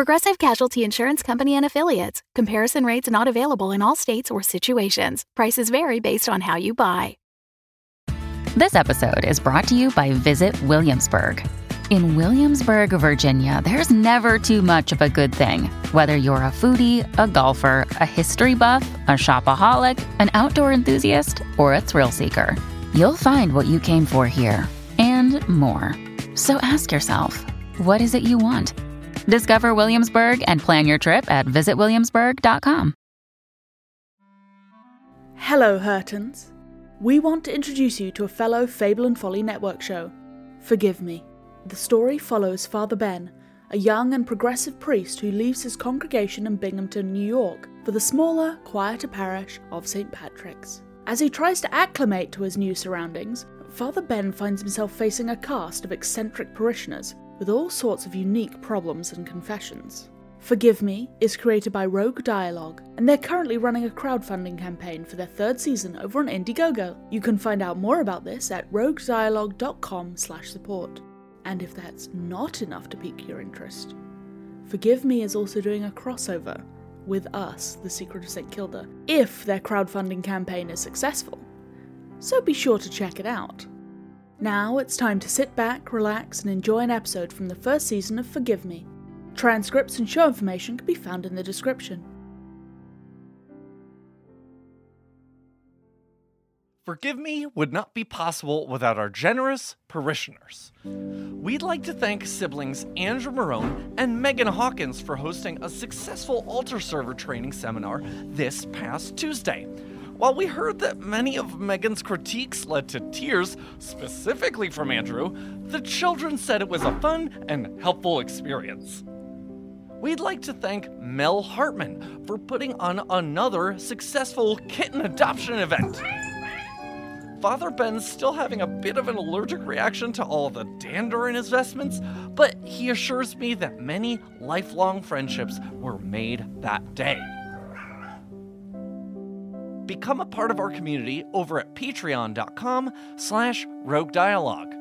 Progressive Casualty Insurance Company and Affiliates. Comparison rates not available in all states or situations. Prices vary based on how you buy. This episode is brought to you by Visit Williamsburg. In Williamsburg, Virginia, there's never too much of a good thing. Whether you're a foodie, a golfer, a history buff, a shopaholic, an outdoor enthusiast, or a thrill seeker, you'll find what you came for here and more. So ask yourself, what is it you want? Discover Williamsburg and plan your trip at visitwilliamsburg.com. Hello, Hurtons. We want to introduce you to a fellow Fable and Folly network show. Forgive Me. The story follows Father Ben, a young and progressive priest who leaves his congregation in Binghamton, New York, for the smaller, quieter parish of St. Patrick's. As he tries to acclimate to his new surroundings, Father Ben finds himself facing a cast of eccentric parishioners with all sorts of unique problems and confessions. Forgive Me is created by Rogue Dialogue, and they're currently running a crowdfunding campaign for their third season over on Indiegogo. You can find out more about this at roguedialogue.com/support. And if that's not enough to pique your interest, Forgive Me is also doing a crossover with Us, The Secret of St. Kilda, if their crowdfunding campaign is successful. So be sure to check it out. Now it's time to sit back, relax, and enjoy an episode from the first season of Forgive Me. Transcripts and show information can be found in the description. Forgive Me would not be possible without our generous parishioners. We'd like to thank siblings Andrew Marone and Megan Hawkins for hosting a successful altar server training seminar this past Tuesday. While we heard that many of Megan's critiques led to tears, specifically from Andrew, the children said it was a fun and helpful experience. We'd like to thank Mel Hartman for putting on another successful kitten adoption event. Father Ben's still having a bit of an allergic reaction to all the dander in his vestments, but he assures me that many lifelong friendships were made that day. Become a part of our community over at patreon.com slash rogue dialogue.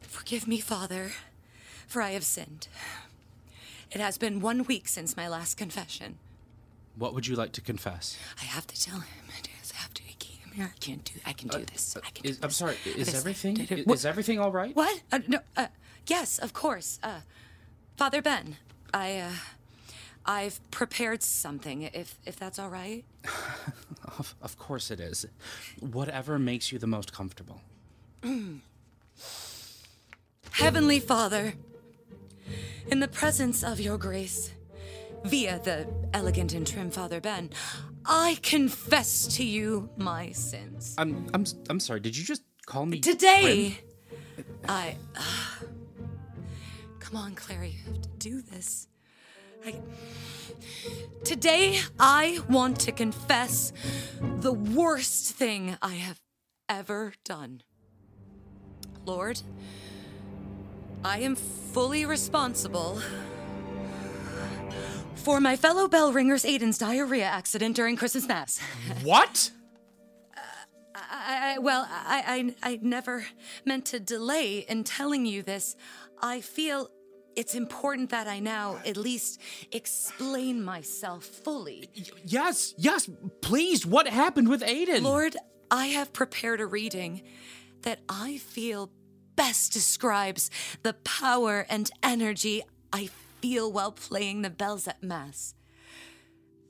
Forgive me, Father, for I have sinned. It has been one week since my last confession. What would you like to confess? I have to tell him. I just have to. I can't, I can't do. I can do this. I can do Uh, Is, this. I'm sorry. Is This- everything Did it- is, what- is everything all right? What? Uh, no. Uh, yes, of course. Uh, Father Ben, I. Uh, I've prepared something. If if that's all right. Of, of course it is. Whatever makes you the most comfortable. Heavenly Father, in the presence of your grace, via the elegant and trim Father Ben, I confess to you my sins. I'm I'm I'm sorry. Did you just call me Today, I. Uh, come on, Clara, you have to do this. I, today, I want to confess the worst thing I have ever done. Lord, I am fully responsible for my fellow bell ringer's Aiden's diarrhea accident during Christmas Mass. What? Uh, I, I well, I, I I never meant to delay in telling you this. I feel it's important that I now at least explain myself fully. Yes, yes. Please. What happened with Aiden? Lord, I have prepared a reading that I feel best describes the power and energy I feel while playing the bells at Mass.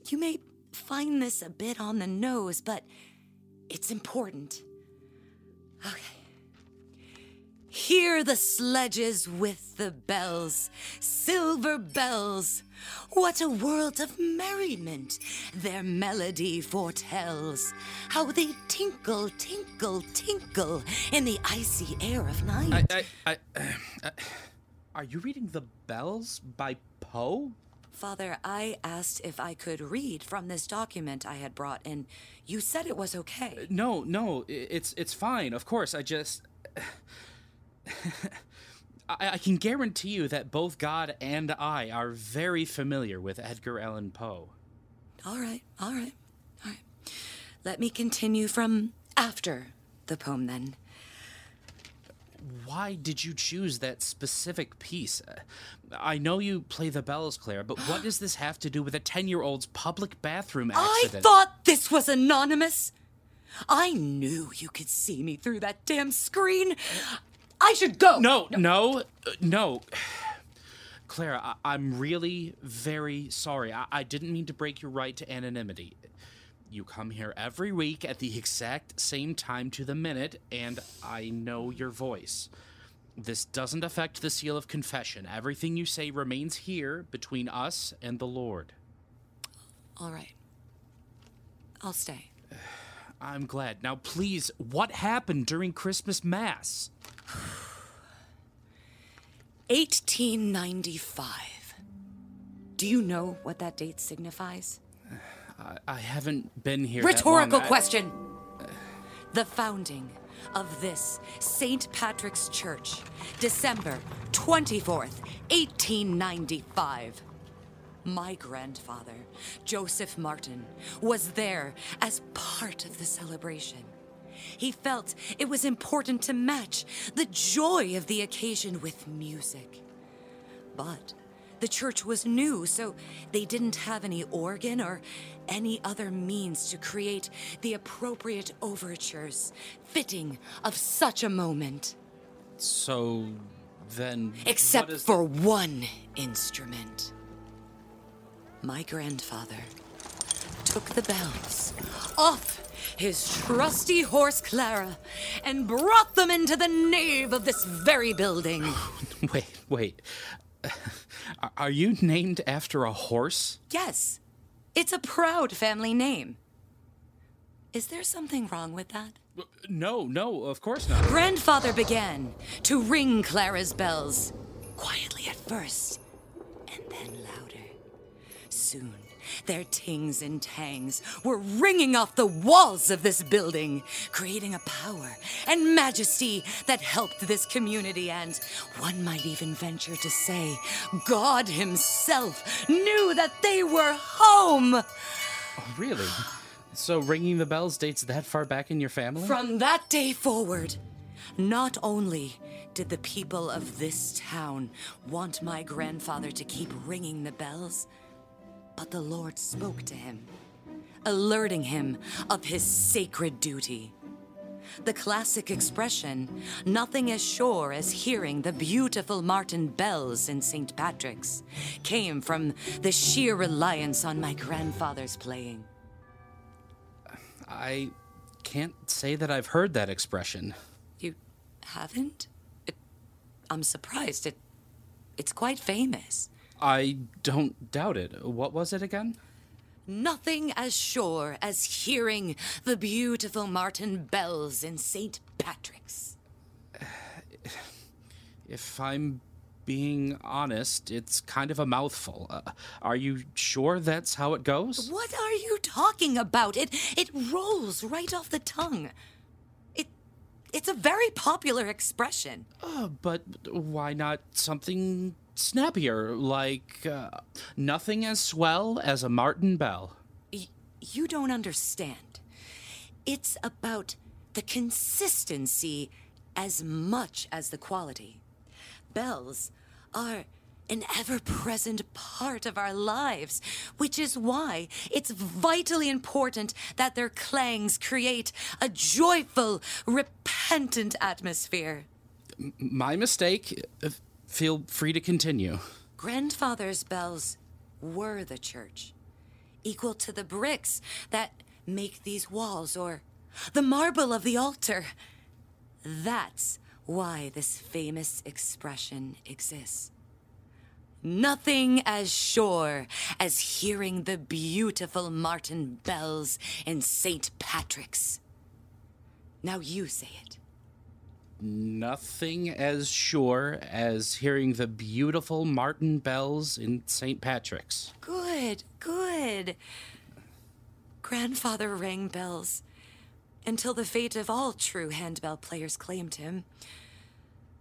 You may find this a bit on the nose, but it's important. Okay. Hear the sledges with the bells, silver bells. What a world of merriment their melody foretells. How they tinkle, tinkle, tinkle in the icy air of night. I, I, I, uh, are you reading The Bells by Poe? Father, I asked if I could read from this document I had brought, and you said it was okay. Uh, no, no, it's it's fine. Of course, I just I, I can guarantee you that both God and I are very familiar with Edgar Allan Poe. All right, all right, all right. Let me continue from after the poem then. Why did you choose that specific piece? I know you play the bells, Clara, but what does this have to do with a 10 year old's public bathroom accident? I thought this was anonymous. I knew you could see me through that damn screen. I should go. No, no, uh, no. Clara, I- I'm really very sorry. I-, I didn't mean to break your right to anonymity. You come here every week at the exact same time to the minute, and I know your voice. This doesn't affect the seal of confession. Everything you say remains here between us and the Lord. All right. I'll stay. I'm glad. Now, please, what happened during Christmas Mass? 1895. Do you know what that date signifies? I, I haven't been here. Rhetorical long. I- question. The founding of this St. Patrick's Church, December 24th, 1895. My grandfather, Joseph Martin, was there as part of the celebration. He felt it was important to match the joy of the occasion with music. But the church was new, so they didn't have any organ or any other means to create the appropriate overtures fitting of such a moment. So then. Except for one instrument. My grandfather took the bells off his trusty horse Clara and brought them into the nave of this very building. Wait, wait. Are you named after a horse? Yes, it's a proud family name. Is there something wrong with that? No, no, of course not. Grandfather began to ring Clara's bells, quietly at first, and then louder. Soon, their tings and tangs were ringing off the walls of this building, creating a power and majesty that helped this community, and one might even venture to say, God Himself knew that they were home. Oh, Really? So ringing the bells dates that far back in your family? From that day forward, not only did the people of this town want my grandfather to keep ringing the bells, but the Lord spoke to him, alerting him of his sacred duty. The classic expression, nothing as sure as hearing the beautiful Martin bells in St. Patrick's, came from the sheer reliance on my grandfather's playing. I can't say that I've heard that expression. You haven't? It, I'm surprised. It, it's quite famous. I don't doubt it. What was it again? Nothing as sure as hearing the beautiful Martin bells in St. Patrick's. If I'm being honest, it's kind of a mouthful. Uh, are you sure that's how it goes? What are you talking about? It it rolls right off the tongue. It it's a very popular expression. Uh, but why not something snappier, like uh, nothing as swell as a Martin Bell? Y- you don't understand. It's about the consistency as much as the quality. Bells are an ever present part of our lives, which is why it's vitally important that their clangs create a joyful, repentant atmosphere. My mistake. Feel free to continue. Grandfather's bells were the church, equal to the bricks that make these walls or the marble of the altar. That's why this famous expression exists. Nothing as sure as hearing the beautiful Martin bells in St. Patrick's. Now you say it. Nothing as sure as hearing the beautiful Martin bells in St. Patrick's. Good, good. Grandfather rang bells until the fate of all true handbell players claimed him.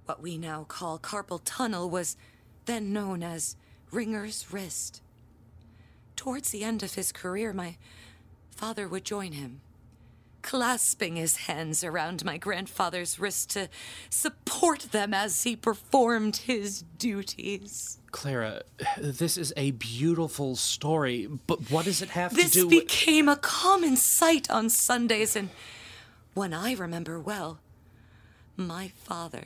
What we now call carpal tunnel was then known as Ringer's Wrist. Towards the end of his career, my father would join him, clasping his hands around my grandfather's wrist to support them as he performed his duties. Clara, this is a beautiful story, but what does it have This to do with. became a common sight on Sundays, and one I remember well. My father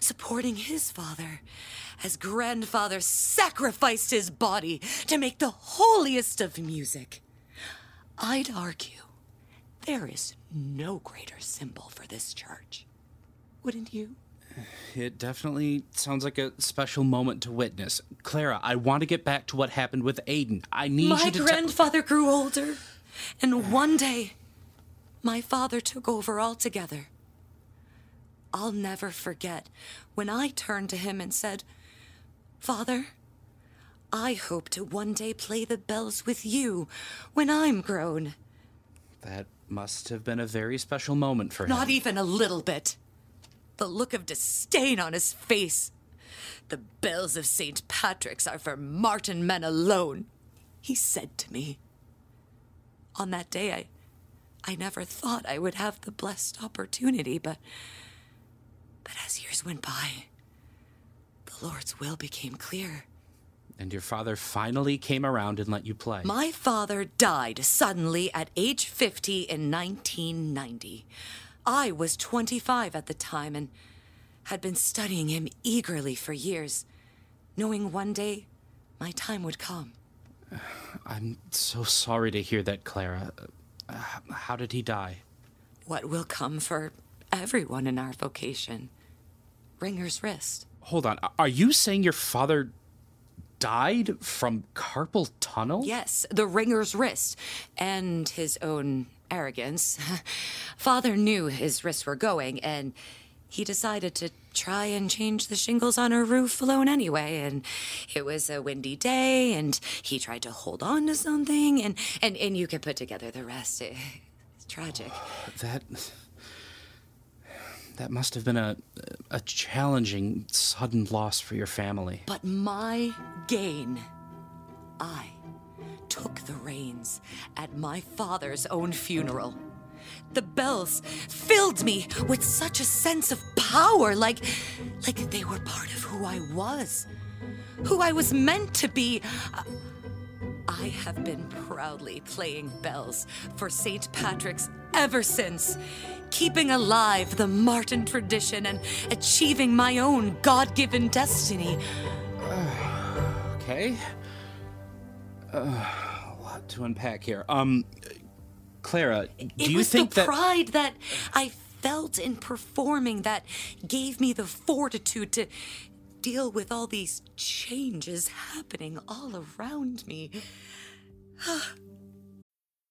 supporting his father as grandfather sacrificed his body to make the holiest of music. I'd argue there is no greater symbol for this church. Wouldn't you? It definitely sounds like a special moment to witness. Clara, I want to get back to what happened with Aiden. I need My you to. te- grandfather grew older, and one day, my father took over altogether. I'll never forget when I turned to him and said, Father, I hope to one day play the bells with you when I'm grown. that must have been a very special moment for him. Not even a little bit. The look of disdain on his face. The bells of St. Patrick's are for Martin men alone, he said to me. On that day, I, I never thought I would have the blessed opportunity, but, but as years went by, the Lord's will became clear. And your father finally came around and let you play. My father died suddenly at age 50 in 1990. I was 25 at the time and had been studying him eagerly for years, knowing one day my time would come. I'm so sorry to hear that, Clara. Uh, how did he die? What will come for everyone in our vocation? Ringer's wrist. Hold on. Are you saying your father died from carpal tunnel? Yes, the ringer's wrist and his own arrogance. Father knew his wrists were going, and he decided to try and change the shingles on our roof alone anyway. And it was a windy day, and he tried to hold on to something, and, and, and you can put together the rest. It's tragic. That. That must have been a, a challenging, sudden loss for your family. But my gain, I took the reins at my father's own funeral. The bells filled me with such a sense of power, like, like they were part of who I was, who I was meant to be. I have been proudly playing bells for St. Patrick's ever since, keeping alive the Martin tradition and achieving my own God given destiny. Okay. Uh, a lot to unpack here. Um, Clara, do it you was think the that. pride that I felt in performing that gave me the fortitude to deal with all these changes happening all around me.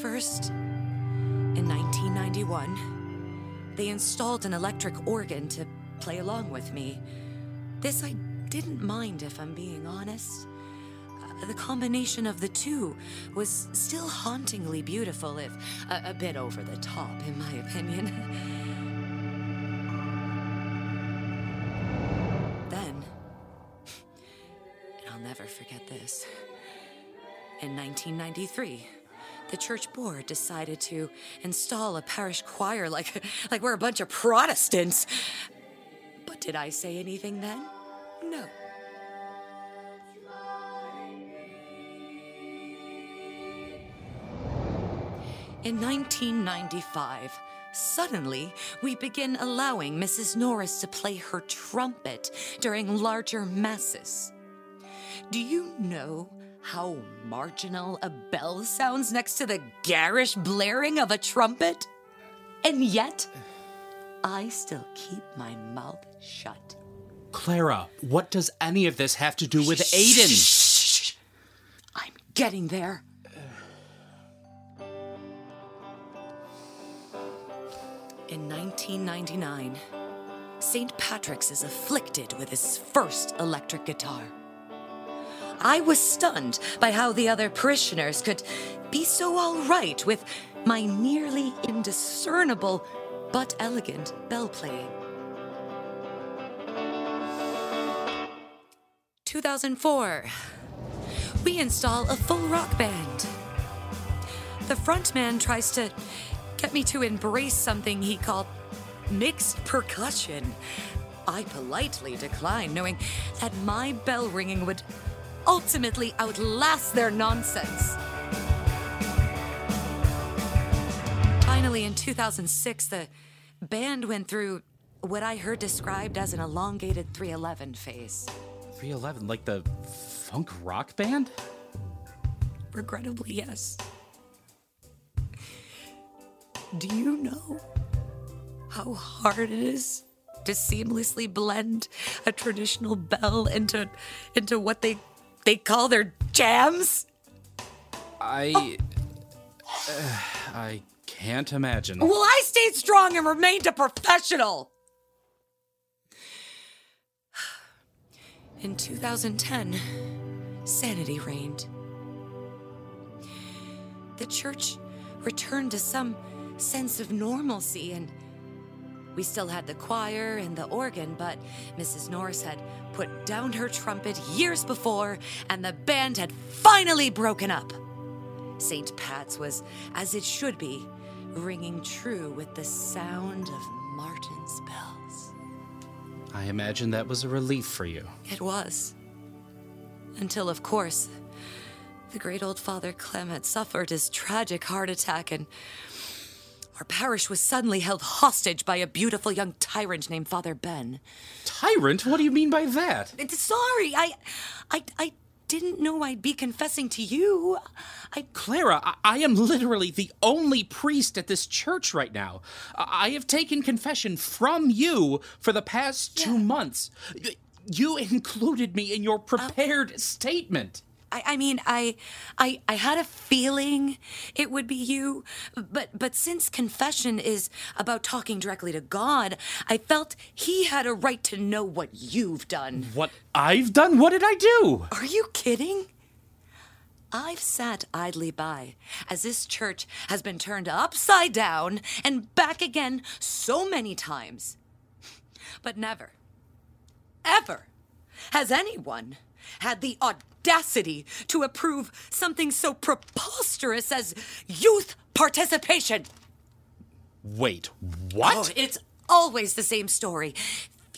First, in 1991, they installed an electric organ to play along with me. This I didn't mind, if I'm being honest. Uh, The combination of the two was still hauntingly beautiful, if a, a bit over the top, in my opinion. then, and I'll never forget this, in 1993, the church board decided to install a parish choir like, like we're a bunch of Protestants. But did I say anything then? No. In 1995, suddenly we begin allowing Mrs. Norris to play her trumpet during larger masses. Do you know how marginal a bell sounds next to the garish blaring of a trumpet? And yet, I still keep my mouth shut. Clara, what does any of this have to do with Aiden? Shh! I'm getting there. In 1999, St. Patrick's is afflicted with his first electric guitar. I was stunned by how the other parishioners could be so all right with my nearly indiscernible but elegant bell playing. 2004, we install a full rock band. The frontman tries to get me to embrace something he called mixed percussion. I politely decline, knowing that my bell ringing would ultimately outlast their nonsense. Finally, in 2006, the band went through what I heard described as an elongated 311 phase. 311, like the funk rock band? Regrettably, yes. Do you know how hard it is to seamlessly blend a traditional bell into into what they they call their jams? I. uh, I can't imagine. Well, I stayed strong and remained a professional. In 2010, sanity reigned. The church returned to some sense of normalcy, and we still had the choir and the organ, but Mrs. Norris had put down her trumpet years before, and the band had finally broken up. St. Pat's was as it should be, ringing true with the sound of Martin's bells. I imagine that was a relief for you. It was. Until, of course, the great old Father Clem had suffered his tragic heart attack, and our parish was suddenly held hostage by a beautiful young tyrant named Father Ben. Tyrant? What do you mean by that? Uh, Sorry, I, I, I didn't know I'd be confessing to you. I, Clara, I, I am literally the only priest at this church right now. I I have taken confession from you for the past two months. You included me in your prepared statement. I, I mean, I, I, I had a feeling it would be you, but, but since confession is about talking directly to God, I felt He had a right to know what you've done. What I've done? What did I do? Are you kidding? I've sat idly by as this church has been turned upside down and back again so many times. But never, ever has anyone had the audacity to approve something so preposterous as youth participation. Wait, what? Oh, it's always the same story.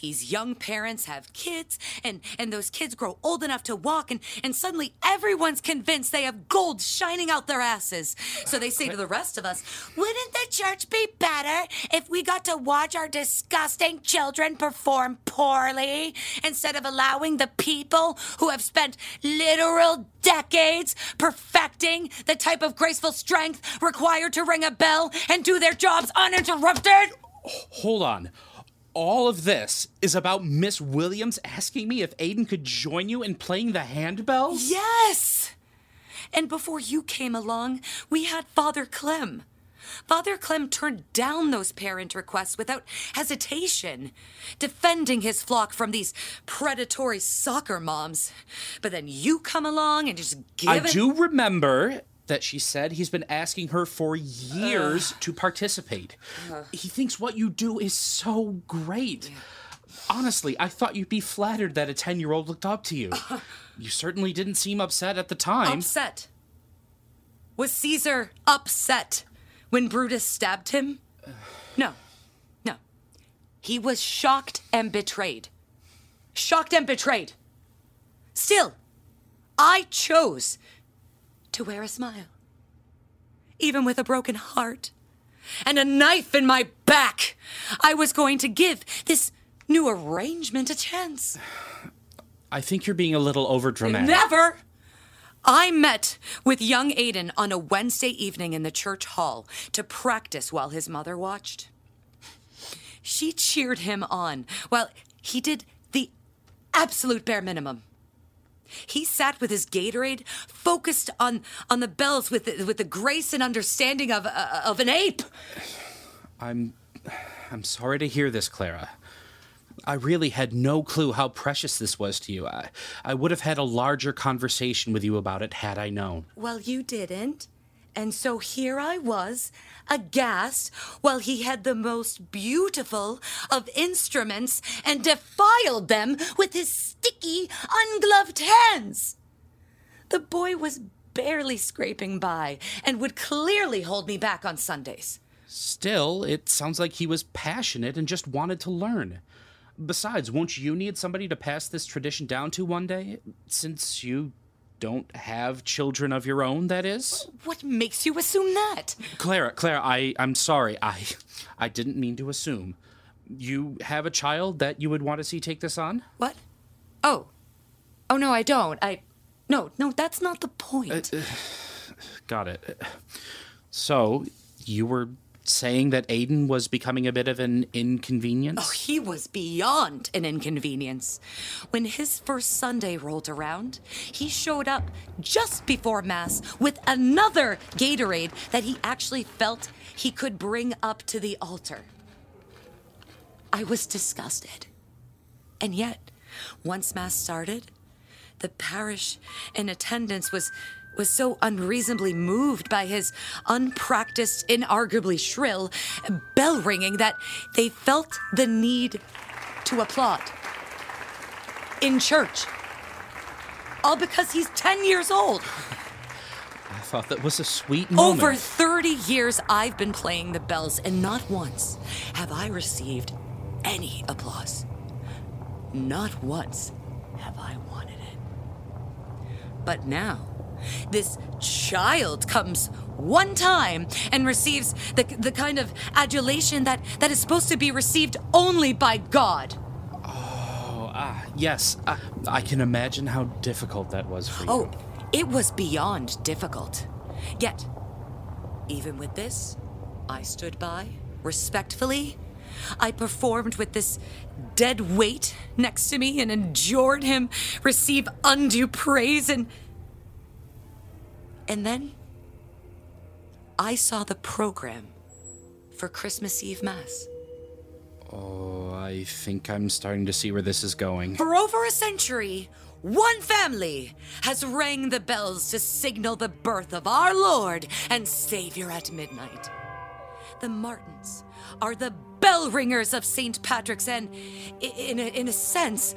These young parents have kids, and, and those kids grow old enough to walk, and, and suddenly everyone's convinced they have gold shining out their asses. So they say to the rest of us, Wouldn't the church be better if we got to watch our disgusting children perform poorly instead of allowing the people who have spent literal decades perfecting the type of graceful strength required to ring a bell and do their jobs uninterrupted? Hold on. All of this is about Miss Williams asking me if Aiden could join you in playing the handbells? Yes! And before you came along, we had Father Clem. Father Clem turned down those parent requests without hesitation, defending his flock from these predatory soccer moms. But then you come along and just give I it. do remember that she said he's been asking her for years to participate. He thinks what you do is so great. Honestly, I thought you'd be flattered that a 10 year old looked up to you. you certainly didn't seem upset at the time. upset. Was Caesar upset when Brutus stabbed him? No, no. He was shocked and betrayed. Shocked and betrayed. Still, I chose to wear a smile, even with a broken heart and a knife in my back. I was going to give this new arrangement a chance. I think you're being a little overdramatic. Never! I met with young Aiden on a Wednesday evening in the church hall to practice while his mother watched. She cheered him on while he did the absolute bare minimum. He sat with his Gatorade, focused on on the bells with the, with the grace and understanding of uh, of an ape. I'm I'm sorry to hear this, Clara. I really had no clue how precious this was to you. I, I would have had a larger conversation with you about it had I known. Well, you didn't. And so here I was, aghast, while he had the most beautiful of instruments and defiled them with his sticky, ungloved hands. The boy was barely scraping by and would clearly hold me back on Sundays. Still, it sounds like he was passionate and just wanted to learn. Besides, won't you need somebody to pass this tradition down to one day? Since you don't have children of your own, that is? What makes you assume that? Clara, Clara, I, I'm sorry. I I didn't mean to assume. You have a child that you would want to see take this on? What? Oh. Oh, no, I don't. I. No, no, that's not the point. Uh, uh, got it. So, you were saying that Aiden was becoming a bit of an inconvenience? Oh, he was beyond an inconvenience. When his first Sunday rolled around, he showed up just before Mass with another Gatorade that he actually felt he could bring up to the altar. I was disgusted. And yet, once Mass started, the parish in attendance was was so unreasonably moved by his unpracticed, inarguably shrill bell ringing that they felt the need to applaud. In church. All because he's 10 years old. I thought that was a sweet moment. Over 30 years, I've been playing the bells, and not once have I received any applause. Not once have I wanted it. But now, this child comes one time and receives the, the kind of adulation that, that is supposed to be received only by God. Oh, ah, yes. I, I can imagine how difficult that was for you. Oh, it was beyond difficult. Yet, even with this, I stood by, respectfully. I performed with this dead weight next to me and endured him receive undue praise and and then I saw the program for Christmas Eve Mass. Oh, I think I'm starting to see where this is going. For over a century, one family has rang the bells to signal the birth of our Lord and Savior at midnight. The Martins are the bell ringers of St. Patrick's and, in a, in a sense,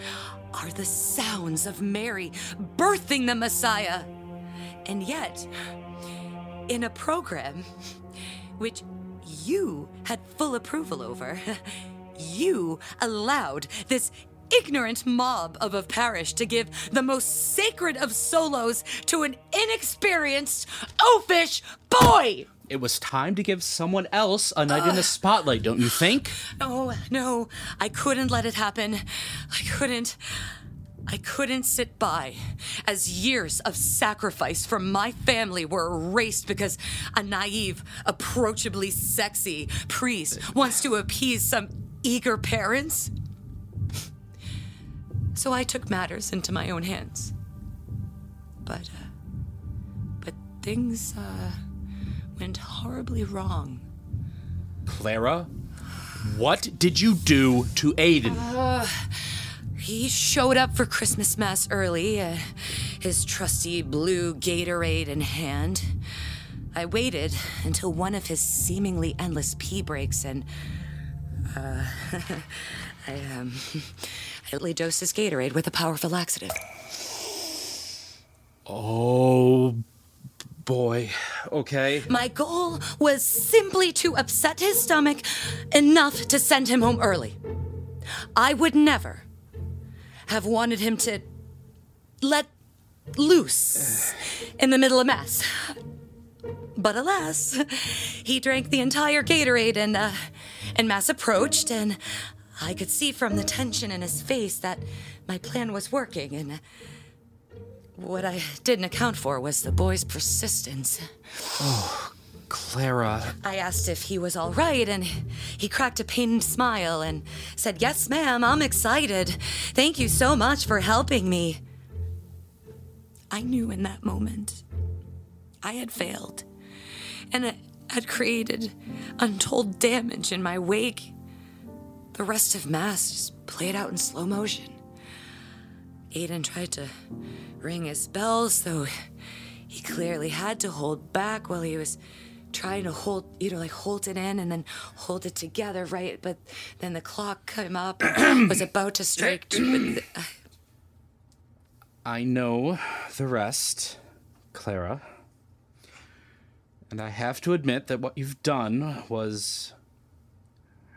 are the sounds of Mary birthing the Messiah. And yet, in a program which you had full approval over, you allowed this ignorant mob of a parish to give the most sacred of solos to an inexperienced, oafish boy! It was time to give someone else a night in the spotlight, don't you think? Oh, no, I couldn't let it happen. I couldn't. I couldn't sit by as years of sacrifice from my family were erased because a naive, approachably sexy priest wants to appease some eager parents. So I took matters into my own hands. But, uh, but things, uh, went horribly wrong. Clara, what did you do to Aiden? He showed up for Christmas Mass early, uh, his trusty blue Gatorade in hand. I waited until one of his seemingly endless pee breaks and. Uh, I, um. I only dosed his Gatorade with a powerful laxative. Oh boy, okay? My goal was simply to upset his stomach enough to send him home early. I would never have wanted him to let loose in the middle of Mass. But alas, he drank the entire Gatorade and, uh, and Mass approached, and I could see from the tension in his face that my plan was working, and what I didn't account for was the boy's persistence. Clara, I asked if he was all right, and he cracked a pained smile and said, Yes, ma'am, I'm excited. Thank you so much for helping me. I knew in that moment I had failed, and had created untold damage in my wake. The rest of Mass just played out in slow motion. Aiden tried to ring his bell, so he clearly had to hold back while he was trying to hold, you know, like hold it in and then hold it together, right? But then the clock came up was about to strike. two, I know the rest, Clara. And I have to admit that what you've done was,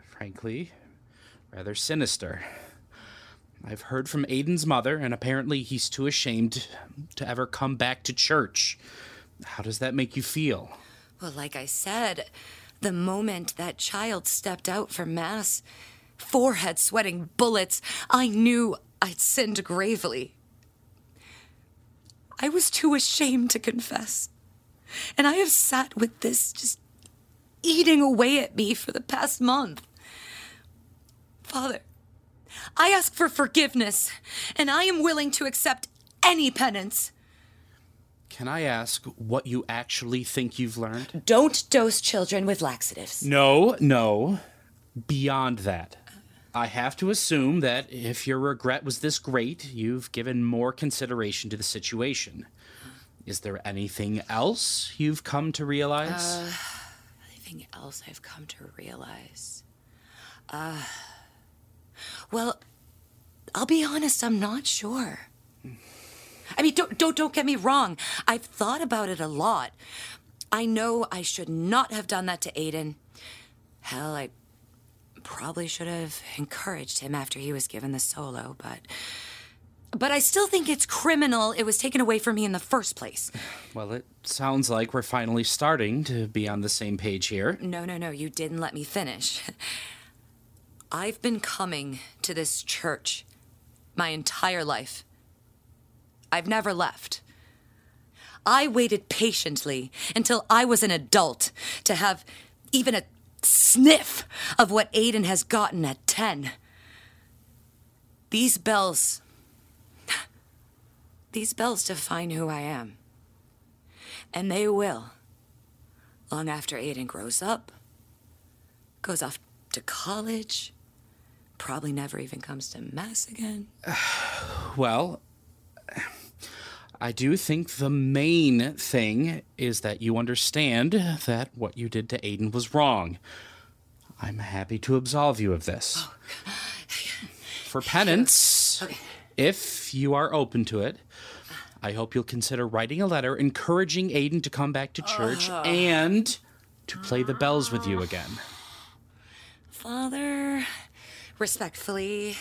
frankly, rather sinister. I've heard from Aiden's mother, and apparently he's too ashamed to ever come back to church. How does that make you feel? Well, like I said, the moment that child stepped out for Mass, forehead sweating bullets, I knew I'd sinned gravely. I was too ashamed to confess. And I have sat with this just eating away at me for the past month. Father, I ask for forgiveness, and I am willing to accept any penance. Can I ask what you actually think you've learned? Don't dose children with laxatives. No, no. Beyond that. I have to assume that if your regret was this great, you've given more consideration to the situation. Is there anything else you've come to realize? Anything else I've come to realize? Uh, well, I'll be honest, I'm not sure. I mean, don't, don't, don't get me wrong. I've thought about it a lot. I know I should not have done that to Aiden. Hell, I probably should have encouraged him after he was given the solo, but. But I still think it's criminal it was taken away from me in the first place. well, it sounds like we're finally starting to be on the same page here. No, no, no, you didn't let me finish. I've been coming to this church my entire life. I've never left. I waited patiently until I was an adult to have even a sniff of what Aiden has gotten at 10. These bells. These bells define who I am. And they will. Long after Aiden grows up, goes off to college, probably never even comes to Mass again. Well, I do think the main thing is that you understand that what you did to Aiden was wrong. I'm happy to absolve you of this. Oh, For penance, if you are open to it, I hope you'll consider writing a letter encouraging Aiden to come back to church oh. and to play the bells with you again. Father, respectfully,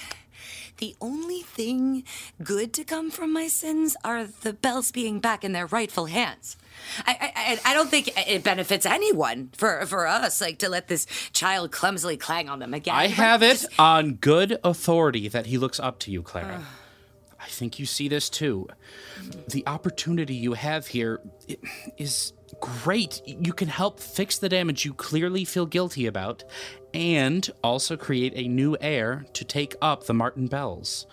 the only thing good to come from my sins are the bells being back in their rightful hands. I, I, I- don't think it benefits anyone for, for us, like to let this child clumsily clang on them again. I have it on good authority that he looks up to you, Clara. I think you see this too. The opportunity you have here is great. You can help fix the damage you clearly feel guilty about and also create a new heir to take up the Martin Bells.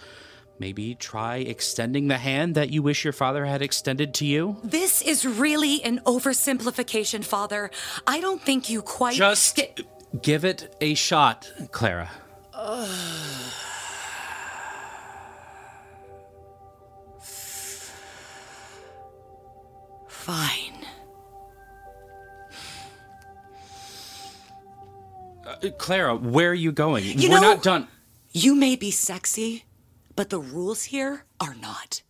Maybe try extending the hand that you wish your father had extended to you. This is really an oversimplification, Father. I don't think you quite Just get- give it a shot, Clara. fine. Clara, where are you going? You We're know, not done. You may be sexy, but the rules here are not.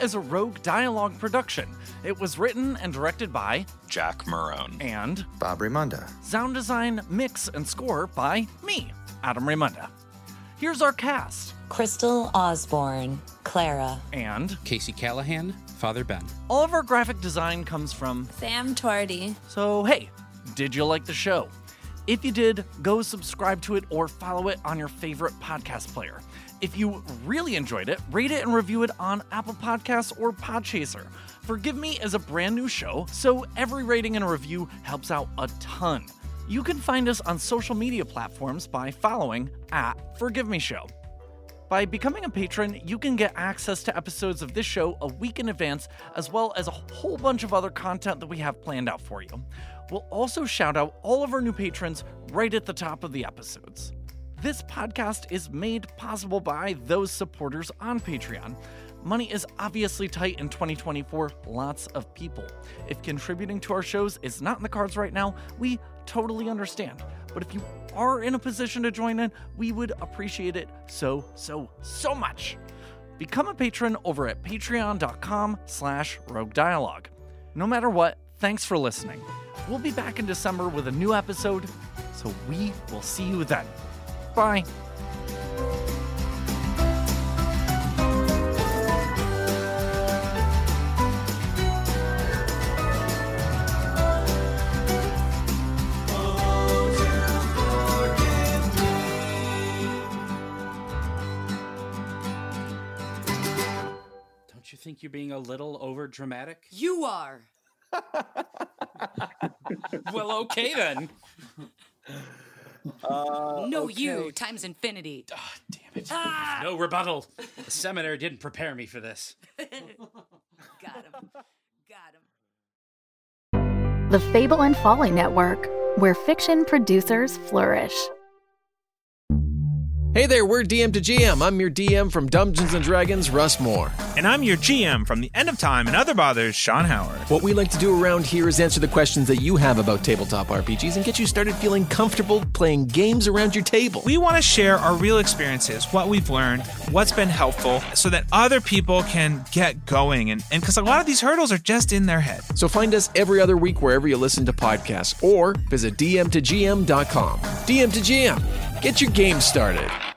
As a Rogue Dialogue production it was written and directed by Jack Marone. and Bob Raymonda. sound design, mix, and score by me, Adam Raymonda. Here's our cast. Krystal Osborne, Clara, And Casey Callaghan, Father Ben. all of our graphic design comes from Sam Twardy. So, hey, did you like the show? If you did, go subscribe to it or follow it on your favorite podcast player. If you really enjoyed it, rate it and review it on Apple Podcasts or Podchaser. Forgive Me is a brand new show, so every rating and review helps out a ton. You can find us on social media platforms by following at Forgive Me Show. By becoming a patron, you can get access to episodes of this show a week in advance, as well as a whole bunch of other content that we have planned out for you. We'll also shout out all of our new patrons right at the top of the episodes. This podcast is made possible by those supporters on Patreon. Money is obviously tight in 2024, lots of people. If contributing to our shows is not in the cards right now, we totally understand. But if you are in a position to join in, we would appreciate it so, so, so much. Become a patron over at patreon.com slash rogue dialogue. No matter what, thanks for listening. We'll be back in December with a new episode, so we will see you then. Bye. Think you're being a little over dramatic? You are. well, okay then. Uh, no, you times infinity. Oh, Damn it. Ah! No rebuttal. The seminary didn't prepare me for this. Got him. Got him. The Fable and Folly Network, where fiction producers flourish. Hey there, we're DM to GM. I'm your DM from Dungeons and Dragons, Russ Moore. And I'm your GM from the End of Time and Other Bothers, Sean Howard. What we like to do around here is answer the questions that you have about tabletop RPGs and get you started feeling comfortable playing games around your table. We want to share our real experiences, what we've learned, what's been helpful, so that other people can get going. And because a lot of these hurdles are just in their head. So find us every other week wherever you listen to podcasts or visit dm2gm.com. DM to GM. Get your game started.